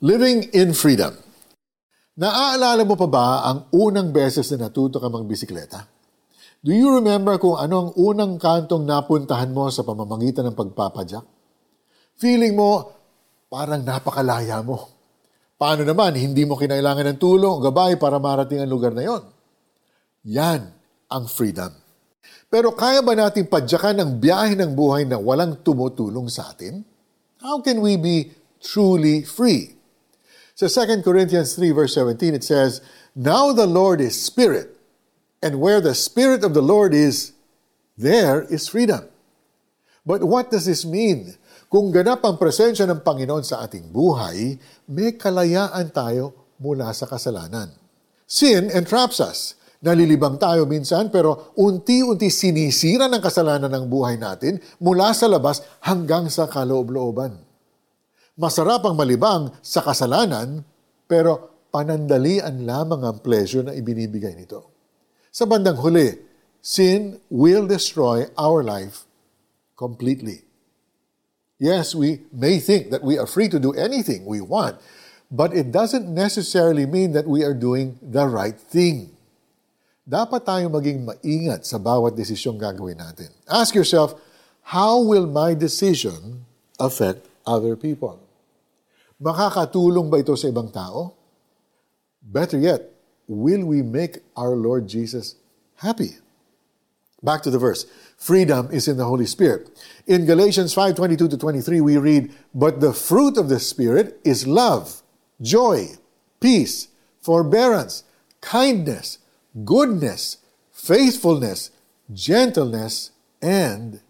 Living in Freedom. Naaalala mo pa ba ang unang beses na natuto ka magbisikleta? Do you remember kung ano ang unang kantong napuntahan mo sa pamamagitan ng pagpapadyak? Feeling mo, parang napakalaya mo. Paano naman, hindi mo kinailangan ng tulong o gabay para marating ang lugar na yon? Yan ang freedom. Pero kaya ba nating padyakan ang biyahe ng buhay na walang tumutulong sa atin? How can we be truly free? Sa 2 Corinthians 3 verse 17, it says, Now the Lord is Spirit, and where the Spirit of the Lord is, there is freedom. But what does this mean? Kung ganap ang presensya ng Panginoon sa ating buhay, may kalayaan tayo mula sa kasalanan. Sin entraps us. Nalilibang tayo minsan pero unti-unti sinisira ng kasalanan ng buhay natin mula sa labas hanggang sa kaloob-looban. Masarap ang malibang sa kasalanan, pero panandalian lamang ang pleasure na ibinibigay nito. Sa bandang huli, sin will destroy our life completely. Yes, we may think that we are free to do anything we want, but it doesn't necessarily mean that we are doing the right thing. Dapat tayo maging maingat sa bawat desisyong gagawin natin. Ask yourself, how will my decision affect other people? Makakatulong ba ito sa ibang tao? Better yet, will we make our Lord Jesus happy? Back to the verse. Freedom is in the Holy Spirit. In Galatians 5:22 to 23 we read, "But the fruit of the Spirit is love, joy, peace, forbearance, kindness, goodness, faithfulness, gentleness, and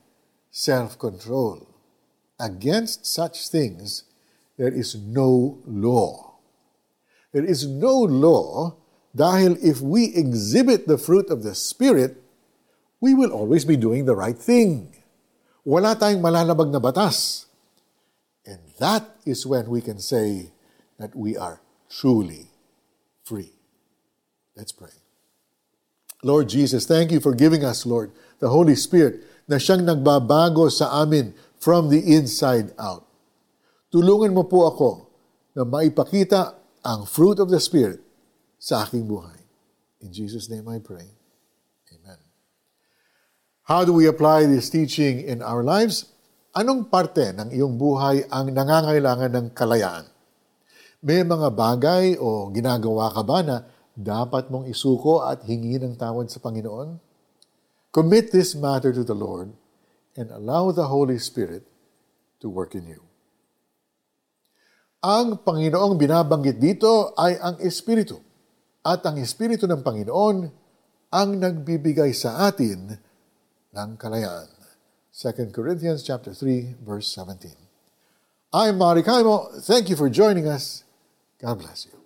self-control. Against such things there is no law. There is no law dahil if we exhibit the fruit of the Spirit, we will always be doing the right thing. Wala tayong malalabag na batas. And that is when we can say that we are truly free. Let's pray. Lord Jesus, thank you for giving us, Lord, the Holy Spirit na siyang nagbabago sa amin from the inside out. Tulungan mo po ako na maipakita ang fruit of the Spirit sa aking buhay. In Jesus' name I pray. Amen. How do we apply this teaching in our lives? Anong parte ng iyong buhay ang nangangailangan ng kalayaan? May mga bagay o ginagawa ka ba na dapat mong isuko at hingi ng tawad sa Panginoon? Commit this matter to the Lord and allow the Holy Spirit to work in you. Ang Panginoong binabanggit dito ay ang Espiritu. At ang Espiritu ng Panginoon ang nagbibigay sa atin ng kalayaan. 2 Corinthians chapter 3 verse 17. I'm Mari Kaimo. Thank you for joining us. God bless you.